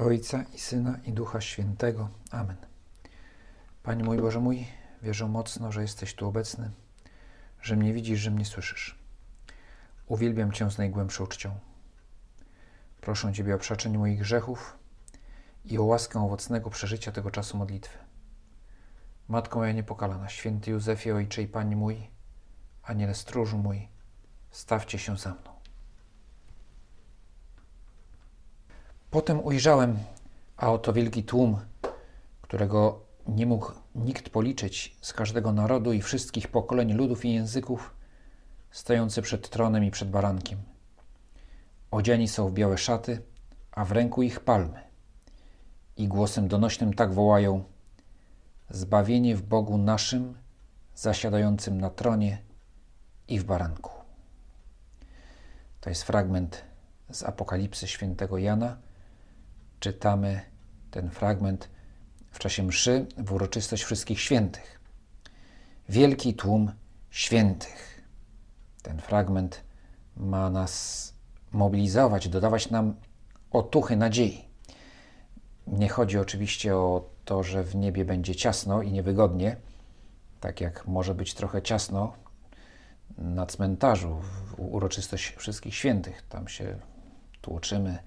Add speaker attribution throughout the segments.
Speaker 1: Ojca i Syna i Ducha Świętego. Amen. Panie mój Boże mój, wierzę mocno, że jesteś tu obecny, że mnie widzisz, że mnie słyszysz. Uwielbiam Cię z najgłębszą czcią. Proszę Ciebie o przeczenie moich grzechów i o łaskę owocnego przeżycia tego czasu modlitwy. Matko moja niepokalana, święty Józefie, Ojcze i Panie mój, Aniele stróżu mój, stawcie się za mną. Potem ujrzałem, a oto wielki tłum, którego nie mógł nikt policzyć z każdego narodu i wszystkich pokoleń ludów i języków, stojący przed tronem i przed barankiem. Odziani są w białe szaty, a w ręku ich palmy. I głosem donośnym tak wołają: Zbawienie w Bogu naszym, zasiadającym na tronie i w baranku. To jest fragment z Apokalipsy świętego Jana czytamy ten fragment w czasie mszy w uroczystość wszystkich świętych. Wielki tłum świętych. Ten fragment ma nas mobilizować, dodawać nam otuchy nadziei. Nie chodzi oczywiście o to, że w niebie będzie ciasno i niewygodnie, tak jak może być trochę ciasno na cmentarzu w uroczystość wszystkich świętych. Tam się tłoczymy,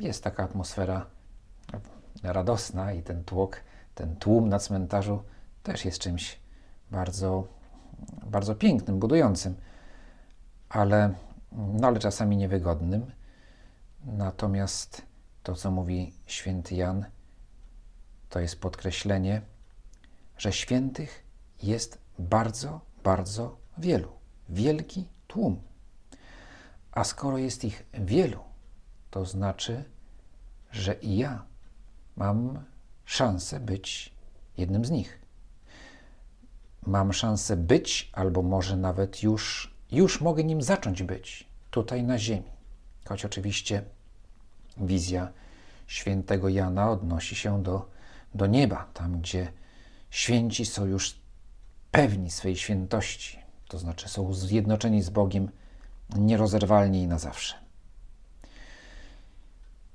Speaker 1: jest taka atmosfera radosna i ten tłok, ten tłum na cmentarzu też jest czymś bardzo, bardzo pięknym, budującym, ale, no ale czasami niewygodnym. Natomiast to, co mówi święty Jan, to jest podkreślenie, że świętych jest bardzo, bardzo wielu. Wielki tłum. A skoro jest ich wielu, to znaczy, że i ja mam szansę być jednym z nich. Mam szansę być, albo może nawet już, już mogę nim zacząć być, tutaj na ziemi. Choć oczywiście wizja świętego Jana odnosi się do, do nieba, tam gdzie święci są już pewni swej świętości, to znaczy są zjednoczeni z Bogiem nierozerwalnie i na zawsze.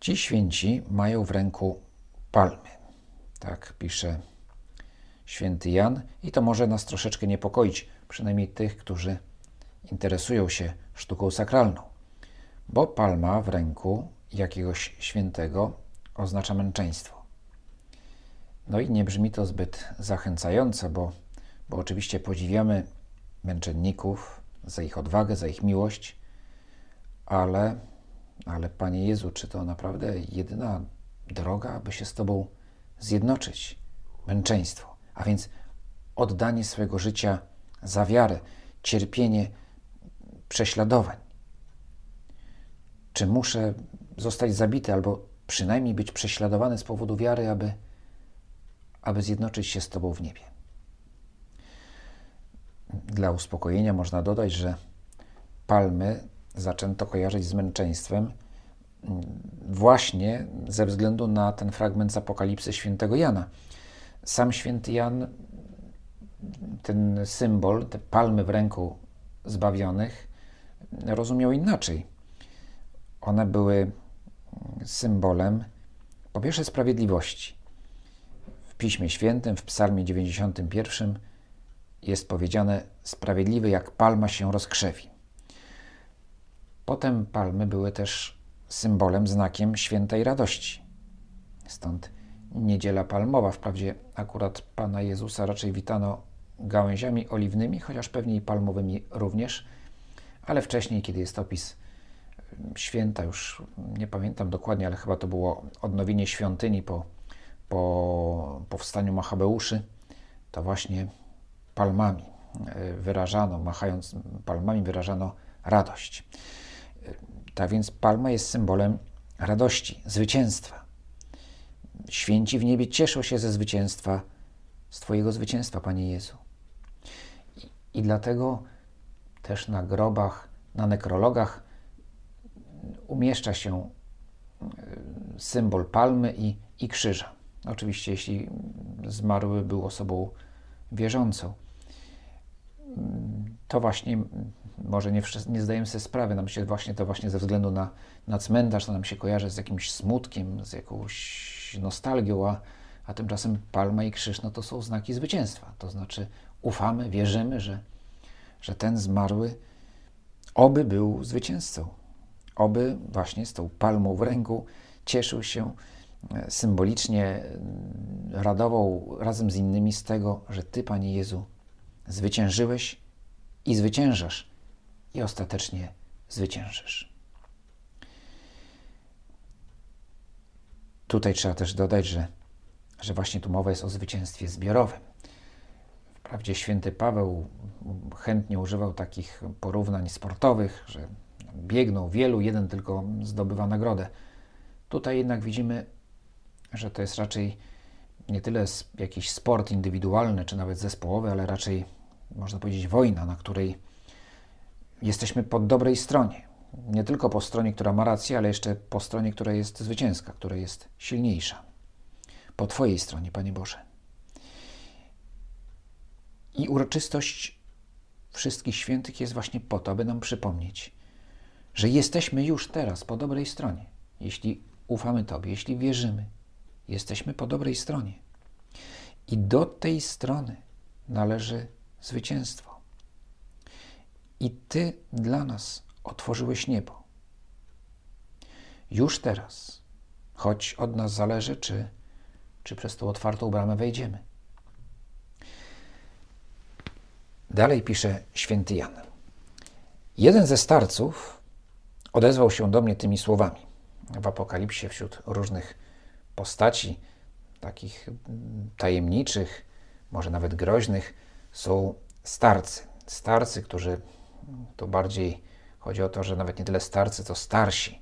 Speaker 1: Ci święci mają w ręku palmy. Tak pisze święty Jan, i to może nas troszeczkę niepokoić, przynajmniej tych, którzy interesują się sztuką sakralną, bo palma w ręku jakiegoś świętego oznacza męczeństwo. No i nie brzmi to zbyt zachęcająco, bo, bo oczywiście podziwiamy męczenników za ich odwagę, za ich miłość, ale ale Panie Jezu, czy to naprawdę jedyna droga, aby się z Tobą zjednoczyć? Męczeństwo, a więc oddanie swojego życia za wiarę, cierpienie prześladowań. Czy muszę zostać zabity albo przynajmniej być prześladowany z powodu wiary, aby, aby zjednoczyć się z Tobą w niebie? Dla uspokojenia można dodać, że palmy zaczęto kojarzyć z męczeństwem właśnie ze względu na ten fragment z Apokalipsy świętego Jana. Sam święty Jan ten symbol, te palmy w ręku zbawionych, rozumiał inaczej. One były symbolem po pierwsze sprawiedliwości. W Piśmie Świętym, w Psalmie 91 jest powiedziane: Sprawiedliwy jak palma się rozkrzewi. Potem palmy były też symbolem, znakiem świętej radości. Stąd niedziela palmowa. Wprawdzie akurat Pana Jezusa raczej witano gałęziami oliwnymi, chociaż pewnie i palmowymi również, ale wcześniej, kiedy jest opis święta, już nie pamiętam dokładnie, ale chyba to było odnowienie świątyni po, po powstaniu Machabeuszy, to właśnie palmami e, wyrażano, machając palmami wyrażano radość. Tak więc palma jest symbolem radości, zwycięstwa. Święci w niebie cieszą się ze zwycięstwa, z Twojego zwycięstwa, Panie Jezu. I, i dlatego też na grobach, na nekrologach umieszcza się e, symbol palmy i, i krzyża. Oczywiście, jeśli zmarły był osobą wierzącą. To właśnie może nie, nie zdajemy sobie sprawy, nam się właśnie to właśnie ze względu na, na cmentarz, to nam się kojarzy z jakimś smutkiem, z jakąś nostalgią, a, a tymczasem palma i krzyż no to są znaki zwycięstwa. To znaczy ufamy, wierzymy, że, że ten zmarły oby był zwycięzcą. Oby właśnie z tą palmą w ręku cieszył się e, symbolicznie, e, radował razem z innymi z tego, że Ty, Panie Jezu, zwyciężyłeś i zwyciężasz i ostatecznie zwyciężysz. Tutaj trzeba też dodać, że, że właśnie tu mowa jest o zwycięstwie zbiorowym. Wprawdzie święty Paweł chętnie używał takich porównań sportowych, że biegną wielu, jeden tylko zdobywa nagrodę. Tutaj jednak widzimy, że to jest raczej nie tyle jakiś sport indywidualny czy nawet zespołowy, ale raczej można powiedzieć wojna, na której jesteśmy po dobrej stronie. Nie tylko po stronie, która ma rację, ale jeszcze po stronie, która jest zwycięska, która jest silniejsza. Po Twojej stronie, Panie Boże. I uroczystość wszystkich świętych jest właśnie po to, aby nam przypomnieć, że jesteśmy już teraz po dobrej stronie. Jeśli ufamy Tobie, jeśli wierzymy, jesteśmy po dobrej stronie. I do tej strony należy zwycięstwo. I Ty dla nas otworzyłeś niebo. Już teraz, choć od nas zależy, czy, czy przez tą otwartą bramę wejdziemy. Dalej pisze święty Jan. Jeden ze starców odezwał się do mnie tymi słowami. W Apokalipsie wśród różnych postaci, takich tajemniczych, może nawet groźnych, są starcy. Starcy, którzy to bardziej chodzi o to, że nawet nie tyle starcy, to starsi.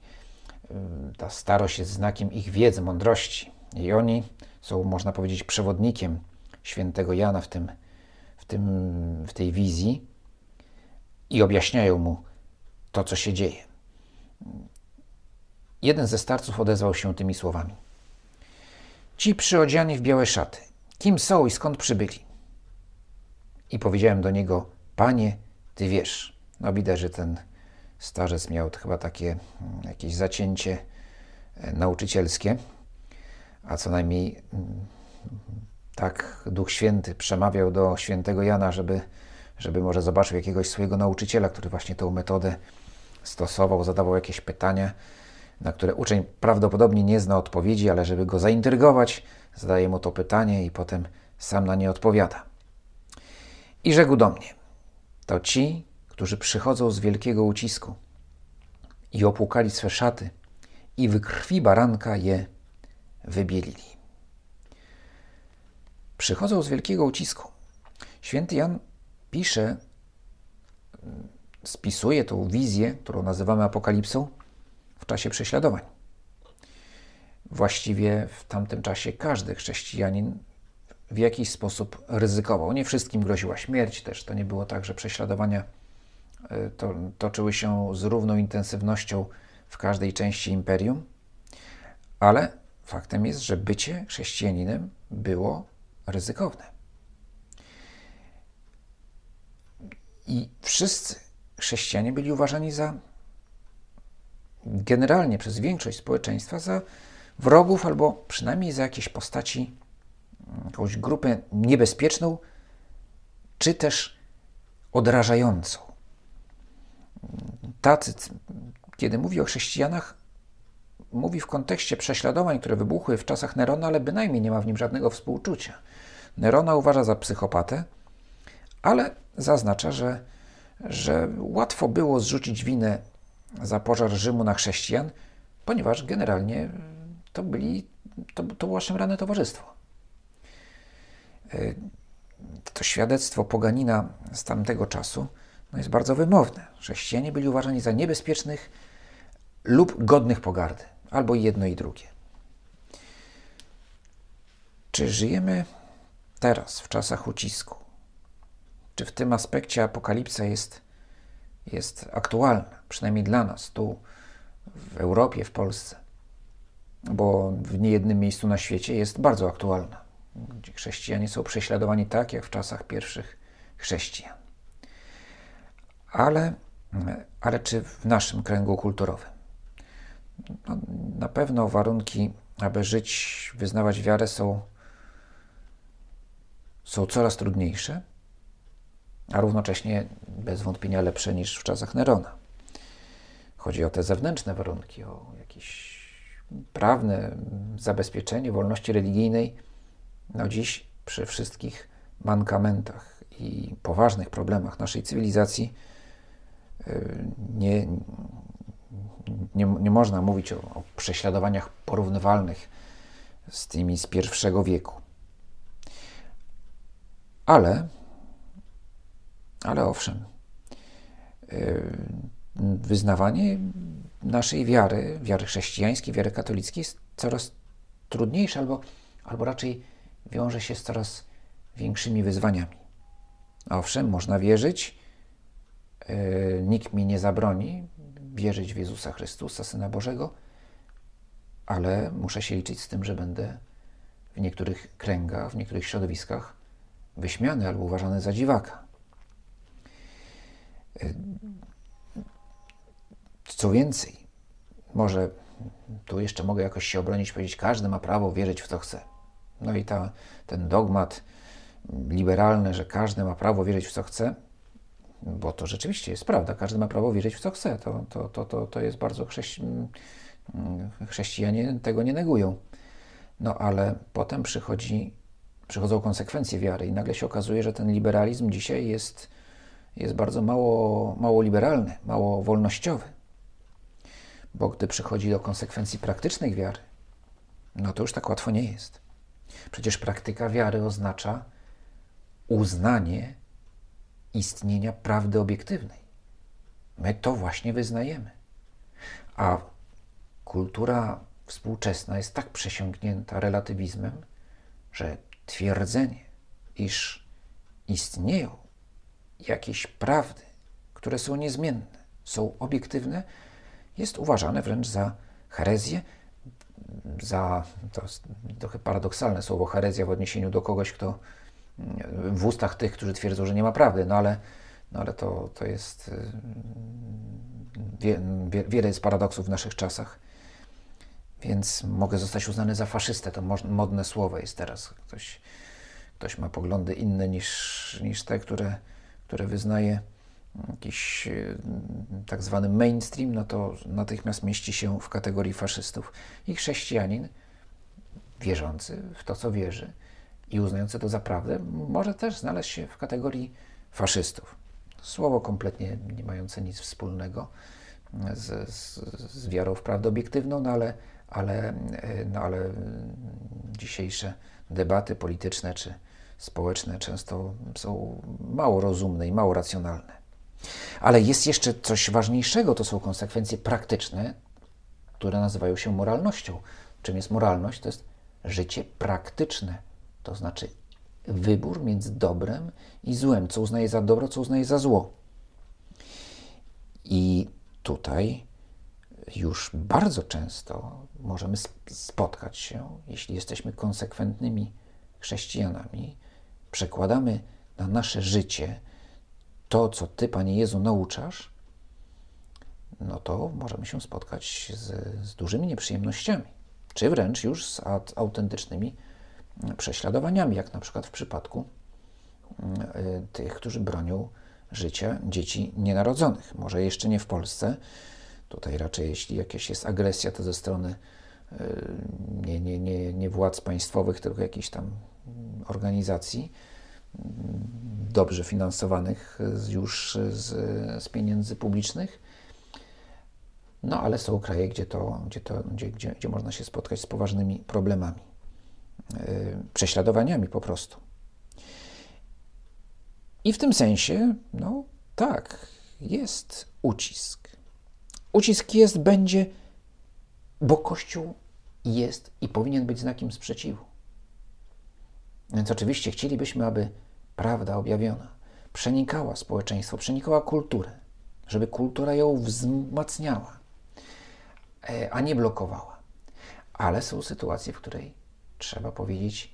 Speaker 1: Ta starość jest znakiem ich wiedzy, mądrości. I oni są, można powiedzieć, przewodnikiem świętego Jana w, tym, w, tym, w tej wizji i objaśniają mu to, co się dzieje. Jeden ze starców odezwał się tymi słowami. Ci przyodziani w białe szaty, kim są i skąd przybyli? I powiedziałem do niego, Panie, Ty wiesz. No widać, że ten starzec miał chyba takie mm, jakieś zacięcie e, nauczycielskie, a co najmniej mm, tak Duch Święty przemawiał do świętego Jana, żeby, żeby może zobaczył jakiegoś swojego nauczyciela, który właśnie tą metodę stosował, zadawał jakieś pytania, na które uczeń prawdopodobnie nie zna odpowiedzi, ale żeby go zaintrygować, zadaje mu to pytanie i potem sam na nie odpowiada. I rzekł do mnie: To ci, którzy przychodzą z wielkiego ucisku i opłukali swe szaty, i w krwi baranka je wybielili. Przychodzą z wielkiego ucisku. Święty Jan pisze, spisuje tą wizję, którą nazywamy apokalipsą, w czasie prześladowań. Właściwie w tamtym czasie każdy chrześcijanin w jakiś sposób ryzykował. Nie wszystkim groziła śmierć też. To nie było tak, że prześladowania e, to, toczyły się z równą intensywnością w każdej części imperium, ale faktem jest, że bycie chrześcijaninem było ryzykowne. I wszyscy chrześcijanie byli uważani za generalnie przez większość społeczeństwa za wrogów albo przynajmniej za jakieś postaci jakąś grupę niebezpieczną, czy też odrażającą. Tacyt, kiedy mówi o chrześcijanach, mówi w kontekście prześladowań, które wybuchły w czasach Nerona, ale bynajmniej nie ma w nim żadnego współczucia. Nerona uważa za psychopatę, ale zaznacza, że, że łatwo było zrzucić winę za pożar Rzymu na chrześcijan, ponieważ generalnie to, byli, to, to było szemrane towarzystwo. E, to świadectwo poganina z tamtego czasu no jest bardzo wymowne. Chrześcijanie byli uważani za niebezpiecznych lub godnych pogardy, albo jedno i drugie. Czy żyjemy teraz, w czasach ucisku? Czy w tym aspekcie apokalipsa jest, jest aktualna, przynajmniej dla nas, tu w Europie, w Polsce? Bo w niejednym miejscu na świecie jest bardzo aktualna gdzie chrześcijanie są prześladowani tak, jak w czasach pierwszych chrześcijan. Ale ale czy w naszym kręgu kulturowym? No, na pewno warunki, aby żyć, wyznawać wiarę są, są coraz trudniejsze, a równocześnie bez wątpienia lepsze niż w czasach Nerona. Chodzi o te zewnętrzne warunki, o jakieś prawne zabezpieczenie wolności religijnej. No dziś przy wszystkich mankamentach i poważnych problemach naszej cywilizacji y, nie, nie, nie można mówić o, o prześladowaniach porównywalnych z tymi z pierwszego wieku. Ale, ale owszem, y, wyznawanie naszej wiary, wiary chrześcijańskiej, wiary katolickiej jest coraz trudniejsze albo, albo raczej wiąże się z coraz większymi wyzwaniami. Owszem, można wierzyć, yy, nikt mi nie zabroni wierzyć w Jezusa Chrystusa, Syna Bożego, ale muszę się liczyć z tym, że będę w niektórych kręgach, w niektórych środowiskach wyśmiany albo uważany za dziwaka. Yy, co więcej, może tu jeszcze mogę jakoś się obronić, powiedzieć, każdy ma prawo wierzyć w co chce. No i ta, ten dogmat liberalny, że każdy ma prawo wierzyć w co chce, bo to rzeczywiście jest prawda, każdy ma prawo wierzyć w co chce. To, to, to, to, to jest bardzo chrześci... chrześcijanie tego nie negują. No ale potem przychodzi, przychodzą konsekwencje wiary i nagle się okazuje, że ten liberalizm dzisiaj jest, jest bardzo mało, mało liberalny, mało wolnościowy. Bo gdy przychodzi do konsekwencji praktycznej wiary, no to już tak łatwo nie jest. Przecież praktyka wiary oznacza uznanie istnienia prawdy obiektywnej. My to właśnie wyznajemy. A kultura współczesna jest tak przesiąknięta relatywizmem, że twierdzenie, iż istnieją jakieś prawdy, które są niezmienne, są obiektywne, jest uważane wręcz za herezję, za to trochę paradoksalne słowo herezja w odniesieniu do kogoś, kto w ustach tych, którzy twierdzą, że nie ma prawdy, no ale, no ale to, to jest y, wie, wie, wiele jest paradoksów w naszych czasach. Więc mogę zostać uznany za faszystę. To modne słowo jest teraz. Ktoś, ktoś ma poglądy inne niż, niż te, które, które wyznaje jakiś y, tak zwany mainstream, no to natychmiast mieści się w kategorii faszystów. I chrześcijanin, wierzący w to, co wierzy i uznający to za prawdę, może też znaleźć się w kategorii faszystów. Słowo kompletnie nie mające nic wspólnego z, z, z wiarą w prawdę obiektywną, no ale, ale, y, no ale dzisiejsze debaty polityczne czy społeczne często są mało rozumne i mało racjonalne. Ale jest jeszcze coś ważniejszego, to są konsekwencje praktyczne, które nazywają się moralnością. Czym jest moralność? To jest życie praktyczne, to znaczy wybór między dobrem i złem, co uznaje za dobro, co uznaje za zło. I tutaj już bardzo często możemy spotkać się, jeśli jesteśmy konsekwentnymi chrześcijanami, przekładamy na nasze życie to, co Ty, Panie Jezu, nauczasz, no to możemy się spotkać z, z dużymi nieprzyjemnościami, czy wręcz już z autentycznymi prześladowaniami, jak na przykład w przypadku y, tych, którzy bronią życia dzieci nienarodzonych. Może jeszcze nie w Polsce. Tutaj raczej, jeśli jakaś jest agresja, to ze strony y, nie, nie, nie, nie władz państwowych, tylko jakichś tam organizacji dobrze finansowanych już z, z pieniędzy publicznych. No ale są kraje, gdzie, to, gdzie, to, gdzie, gdzie, gdzie można się spotkać z poważnymi problemami, yy, prześladowaniami po prostu. I w tym sensie, no tak, jest ucisk. Ucisk jest, będzie, bo Kościół jest i powinien być znakiem sprzeciwu. Więc oczywiście chcielibyśmy, aby prawda objawiona przenikała społeczeństwo, przenikała kulturę, żeby kultura ją wzmacniała, e, a nie blokowała. Ale są sytuacje, w której trzeba powiedzieć,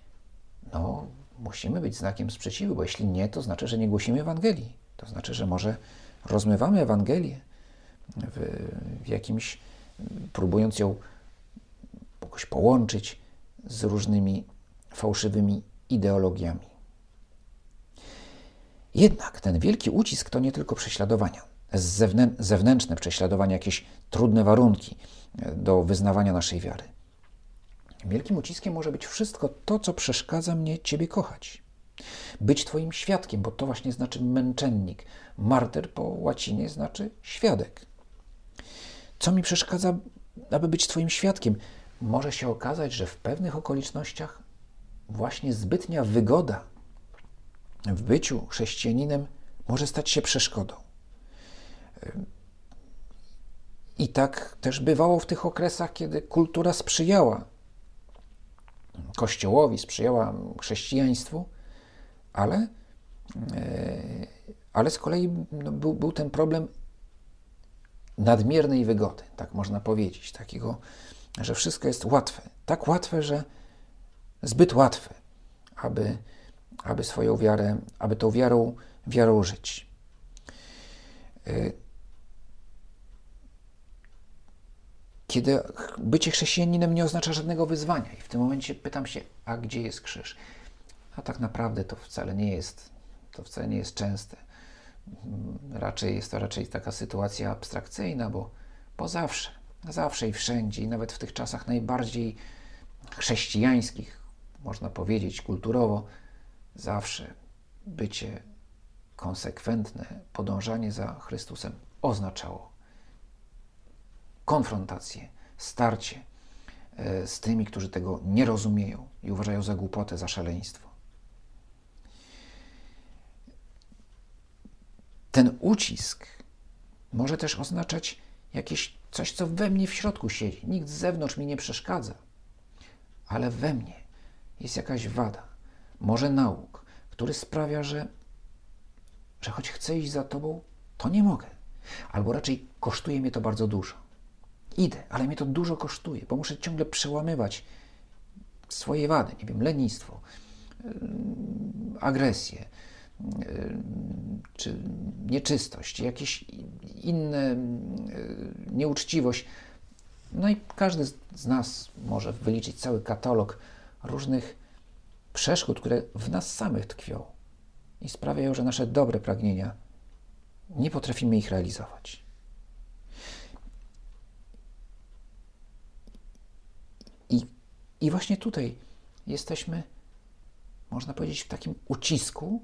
Speaker 1: no, musimy być znakiem sprzeciwu, bo jeśli nie, to znaczy, że nie głosimy Ewangelii. To znaczy, że może rozmywamy Ewangelię w, w jakimś, próbując ją jakoś połączyć z różnymi fałszywymi ideologiami. Jednak ten wielki ucisk to nie tylko prześladowania, zewnętrzne prześladowania, jakieś trudne warunki do wyznawania naszej wiary. Wielkim uciskiem może być wszystko to, co przeszkadza mnie Ciebie kochać. Być Twoim świadkiem, bo to właśnie znaczy męczennik. Martyr po łacinie znaczy świadek. Co mi przeszkadza, aby być Twoim świadkiem? Może się okazać, że w pewnych okolicznościach właśnie zbytnia wygoda w byciu chrześcijaninem może stać się przeszkodą. I tak też bywało w tych okresach, kiedy kultura sprzyjała Kościołowi, sprzyjała chrześcijaństwu, ale, e, ale z kolei no, był, był ten problem nadmiernej wygody, tak można powiedzieć, takiego, że wszystko jest łatwe. Tak łatwe, że zbyt łatwe, aby, aby swoją wiarę, aby tą wiarą, wiarą żyć. E, kiedy bycie chrześcijaninem nie oznacza żadnego wyzwania. I w tym momencie pytam się, a gdzie jest krzyż? A tak naprawdę to wcale nie jest, to wcale nie jest częste. Raczej jest to raczej taka sytuacja abstrakcyjna, bo, bo zawsze, zawsze i wszędzie, i nawet w tych czasach najbardziej chrześcijańskich, można powiedzieć kulturowo, zawsze bycie konsekwentne, podążanie za Chrystusem oznaczało konfrontację, starcie e, z tymi, którzy tego nie rozumieją i uważają za głupotę, za szaleństwo. Ten ucisk może też oznaczać jakieś coś, co we mnie w środku siedzi. Nikt z zewnątrz mi nie przeszkadza, ale we mnie jest jakaś wada, może nauk, który sprawia, że, że choć chcę iść za Tobą, to nie mogę. Albo raczej kosztuje mnie to bardzo dużo. Idę, ale mnie to dużo kosztuje, bo muszę ciągle przełamywać swoje wady, nie wiem, lenistwo, agresję, czy nieczystość, jakieś inne nieuczciwość. No i każdy z nas może wyliczyć cały katalog różnych przeszkód, które w nas samych tkwią i sprawiają, że nasze dobre pragnienia nie potrafimy ich realizować. I właśnie tutaj jesteśmy, można powiedzieć, w takim ucisku,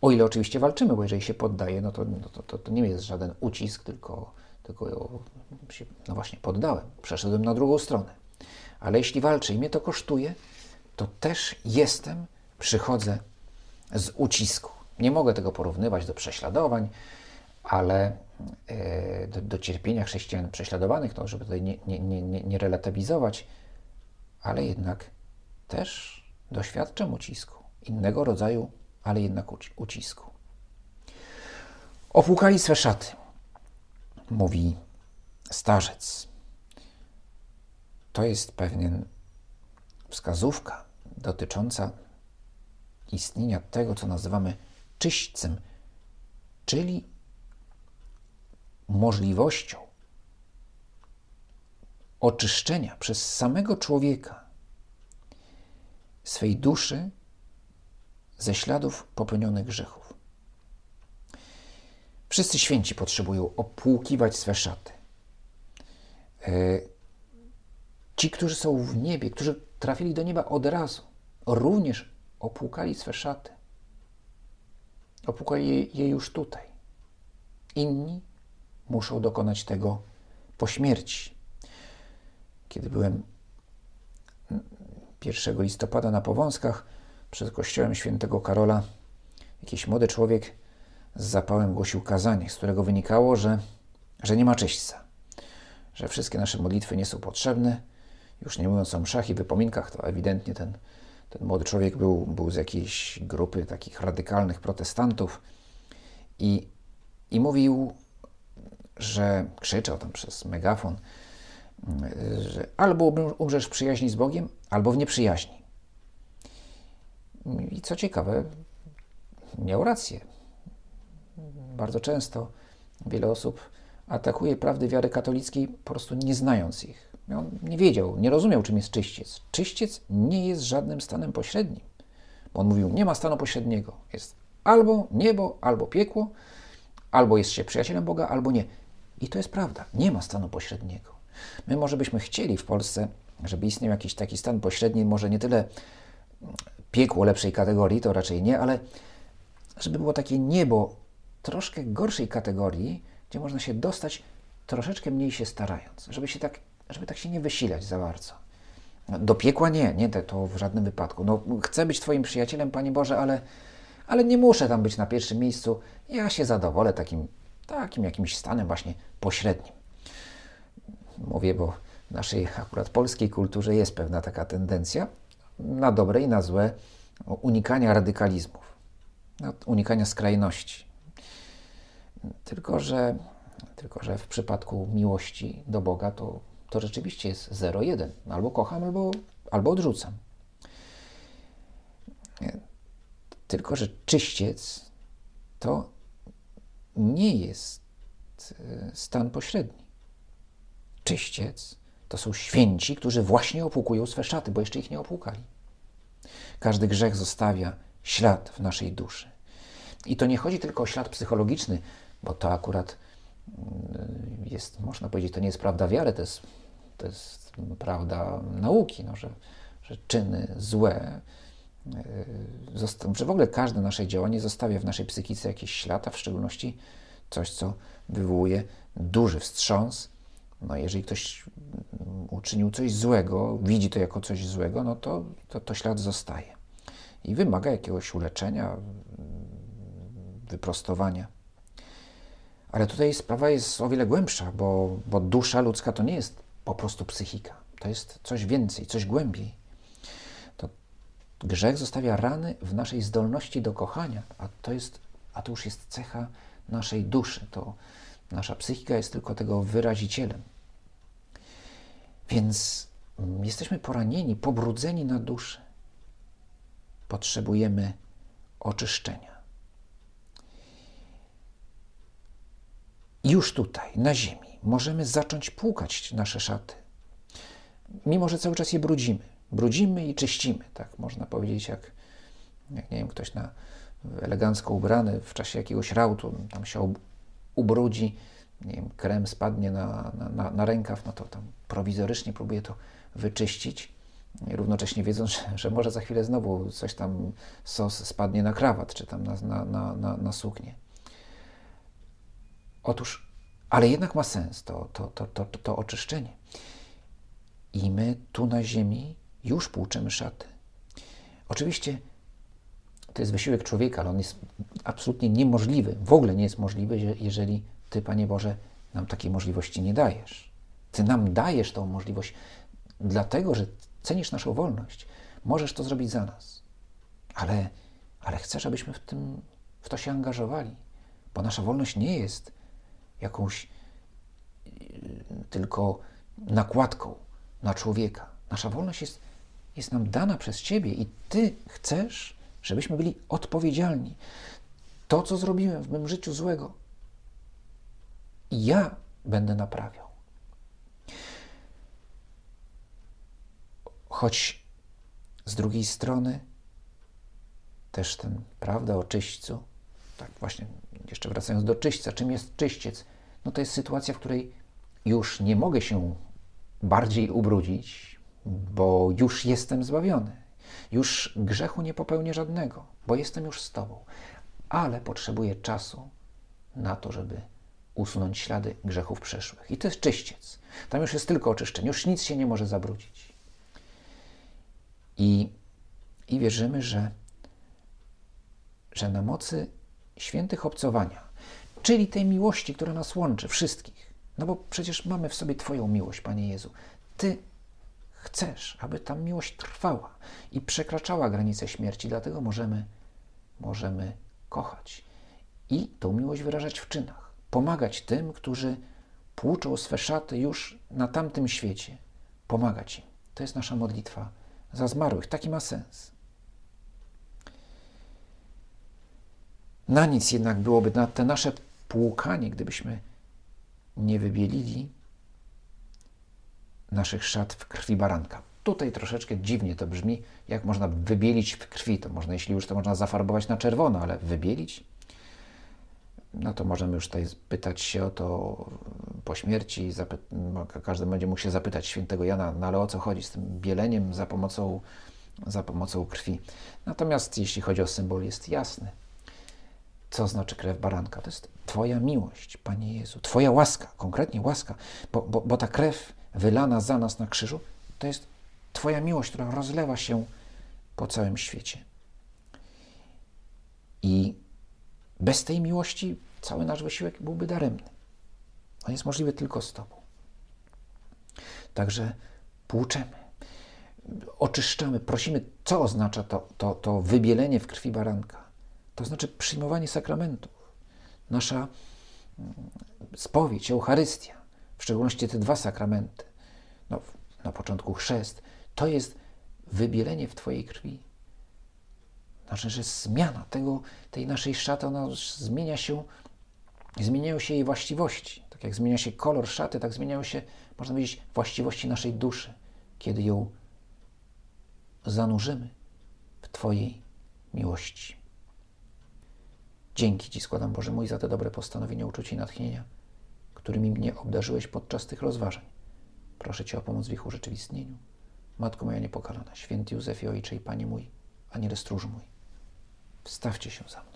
Speaker 1: o ile oczywiście walczymy, bo jeżeli się poddaje, no to, no to, to, to nie jest żaden ucisk, tylko, tylko no właśnie poddałem, przeszedłem na drugą stronę. Ale jeśli walczę i mnie to kosztuje, to też jestem, przychodzę z ucisku. Nie mogę tego porównywać do prześladowań, ale e, do, do, cierpienia chrześcijan prześladowanych, no, żeby tutaj nie, nie, nie, nie relatywizować, ale jednak też doświadczam ucisku, innego rodzaju, ale jednak ucisku. Opłukali swe szaty, mówi starzec. To jest pewien wskazówka dotycząca istnienia tego, co nazywamy czyśćcem, czyli możliwością oczyszczenia przez samego człowieka swej duszy ze śladów popełnionych grzechów. Wszyscy święci potrzebują opłukiwać swe szaty. E, ci, którzy są w niebie, którzy trafili do nieba od razu, również opłukali swe szaty. Opłukali je już tutaj. Inni muszą dokonać tego po śmierci. Kiedy byłem 1 listopada na Powązkach przed kościołem świętego Karola, jakiś młody człowiek z zapałem głosił kazanie, z którego wynikało, że, że nie ma czyśćca, że wszystkie nasze modlitwy nie są potrzebne. Już nie mówiąc o mszach i wypominkach, to ewidentnie ten, ten młody człowiek był, był z jakiejś grupy takich radykalnych protestantów i, i mówił, że krzyczał tam przez megafon, że albo umrzesz w przyjaźni z Bogiem, albo w nieprzyjaźni. I co ciekawe, miał rację. Bardzo często Wiele osób atakuje prawdy wiary katolickiej po prostu nie znając ich. On nie wiedział, nie rozumiał, czym jest czyściec. Czyściec nie jest żadnym stanem pośrednim. Bo on mówił, nie ma stanu pośredniego. Jest albo niebo, albo piekło, albo jest się przyjacielem Boga, albo nie. I to jest prawda. Nie ma stanu pośredniego. My może byśmy chcieli w Polsce, żeby istniał jakiś taki stan pośredni, może nie tyle piekło lepszej kategorii, to raczej nie, ale żeby było takie niebo troszkę gorszej kategorii, gdzie można się dostać troszeczkę mniej się starając, żeby się tak, żeby tak się nie wysilać za bardzo. Do piekła nie, nie to w żadnym wypadku. No, chcę być Twoim przyjacielem, Panie Boże, ale, ale nie muszę tam być na pierwszym miejscu. Ja się zadowolę takim, takim jakimś stanem właśnie pośrednim. Mówię, bo w naszej akurat polskiej kulturze jest pewna taka tendencja, na dobre i na złe, unikania radykalizmów, unikania skrajności. Tylko że, tylko, że w przypadku miłości do Boga to, to rzeczywiście jest 0-1. Albo kocham, albo, albo odrzucam. Tylko, że czyściec to nie jest e, stan pośredni. Czyściec to są święci, którzy właśnie opłukują swe szaty, bo jeszcze ich nie opłukali. Każdy grzech zostawia ślad w naszej duszy. I to nie chodzi tylko o ślad psychologiczny, bo to akurat mm, jest, można powiedzieć, to nie jest prawda wiary, to jest, to jest prawda nauki, no, że, że czyny złe, y, że w ogóle każde nasze działanie zostawia w naszej psychice jakiś ślad, a w szczególności coś, co wywołuje duży wstrząs. No, jeżeli ktoś uczynił coś złego, widzi to jako coś złego, no to, to, to ślad zostaje. I wymaga jakiegoś uleczenia, wyprostowania. Ale tutaj sprawa jest o wiele głębsza, bo, bo dusza ludzka to nie jest po prostu psychika. To jest coś więcej, coś głębiej. To grzech zostawia rany w naszej zdolności do kochania, a to, jest, a to już jest cecha naszej duszy. To nasza psychika jest tylko tego wyrazicielem. Więc jesteśmy poranieni, pobrudzeni na duszy. Potrzebujemy oczyszczenia. już tutaj, na ziemi, możemy zacząć płukać nasze szaty. Mimo, że cały czas je brudzimy. Brudzimy i czyścimy, tak można powiedzieć, jak, jak nie wiem, ktoś na elegancko ubrany w czasie jakiegoś rautu tam się ubrudzi, nie wiem, krem spadnie na, na, na rękaw, no to tam prowizorycznie próbuje to wyczyścić, równocześnie wiedząc, że, że, może za chwilę znowu coś tam sos spadnie na krawat, czy tam na, na, na, na suknię. Otóż, ale jednak ma sens to, to, to, to, to oczyszczenie. I my tu na ziemi już płuczemy szaty. Oczywiście to jest wysiłek człowieka, ale on jest absolutnie niemożliwy. W ogóle nie jest możliwy, jeżeli Ty, Panie Boże, nam takiej możliwości nie dajesz. Ty nam dajesz tą możliwość, dlatego że cenisz naszą wolność. Możesz to zrobić za nas. Ale, ale chcesz, abyśmy w, tym, w to się angażowali, bo nasza wolność nie jest jakąś y, tylko nakładką na człowieka. Nasza wolność jest, jest nam dana przez Ciebie i Ty chcesz, żebyśmy byli odpowiedzialni. To, co zrobiłem w mym życiu złego, ja będę naprawiał. Choć z drugiej strony też ten, prawda, o czyśćcu, tak właśnie jeszcze wracając do czyśćca, czym jest czyściec? No to jest sytuacja, w której już nie mogę się bardziej ubrudzić, bo już jestem zbawiony. Już grzechu nie popełnię żadnego, bo jestem już z Tobą. Ale potrzebuję czasu na to, żeby usunąć ślady grzechów przeszłych. I to jest czyściec. Tam już jest tylko oczyszczenie, już nic się nie może zabrudzić. I, i wierzymy, że, że na mocy świętych obcowania, czyli tej miłości, która nas łączy, wszystkich. No bo przecież mamy w sobie Twoją miłość, Panie Jezu. Ty chcesz, aby ta miłość trwała i przekraczała granice śmierci, dlatego możemy, możemy kochać i tą miłość wyrażać w czynach. Pomagać tym, którzy płuczą swe szaty już na tamtym świecie. Pomagać im. To jest nasza modlitwa za zmarłych. Taki ma sens. Na nic jednak byłoby na te nasze spłukanie, gdybyśmy nie wybielili naszych szat w krwi baranka. Tutaj troszeczkę dziwnie to brzmi, jak można wybielić w krwi. To można, jeśli już, to można zafarbować na czerwono, ale wybielić? No to możemy już tutaj pytać się o to po śmierci. No, każdy będzie mógł się zapytać świętego Jana, no ale o co chodzi z tym bieleniem za pomocą, za pomocą krwi. Natomiast jeśli chodzi o symbol, jest jasny. Co znaczy krew baranka? To jest Twoja miłość, Panie Jezu, Twoja łaska, konkretnie łaska, bo, bo, bo ta krew wylana za nas na krzyżu to jest Twoja miłość, która rozlewa się po całym świecie. I bez tej miłości cały nasz wysiłek byłby daremny. On jest możliwy tylko z Tobą. Także płuczemy, oczyszczamy, prosimy, co oznacza to, to, to wybielenie w krwi baranka. To znaczy przyjmowanie sakramentów. Nasza mm, spowiedź, Eucharystia, w szczególności te dwa sakramenty, no, na początku chrzest, to jest wybielenie w Twojej krwi. Znaczy, że zmiana tego, tej naszej szaty, ona zmienia się, zmieniają się jej właściwości. Tak jak zmienia się kolor szaty, tak zmieniają się, można powiedzieć, właściwości naszej duszy, kiedy ją zanurzymy w Twojej miłości. Dzięki Ci składam, Boże mój, za te dobre postanowienia, uczucie i natchnienia, którymi mnie obdarzyłeś podczas tych rozważań. Proszę Cię o pomoc w ich urzeczywistnieniu. Matko moja niepokalana, święty Józefie, Ojcze i Panie mój, Aniele stróż mój, wstawcie się za mną.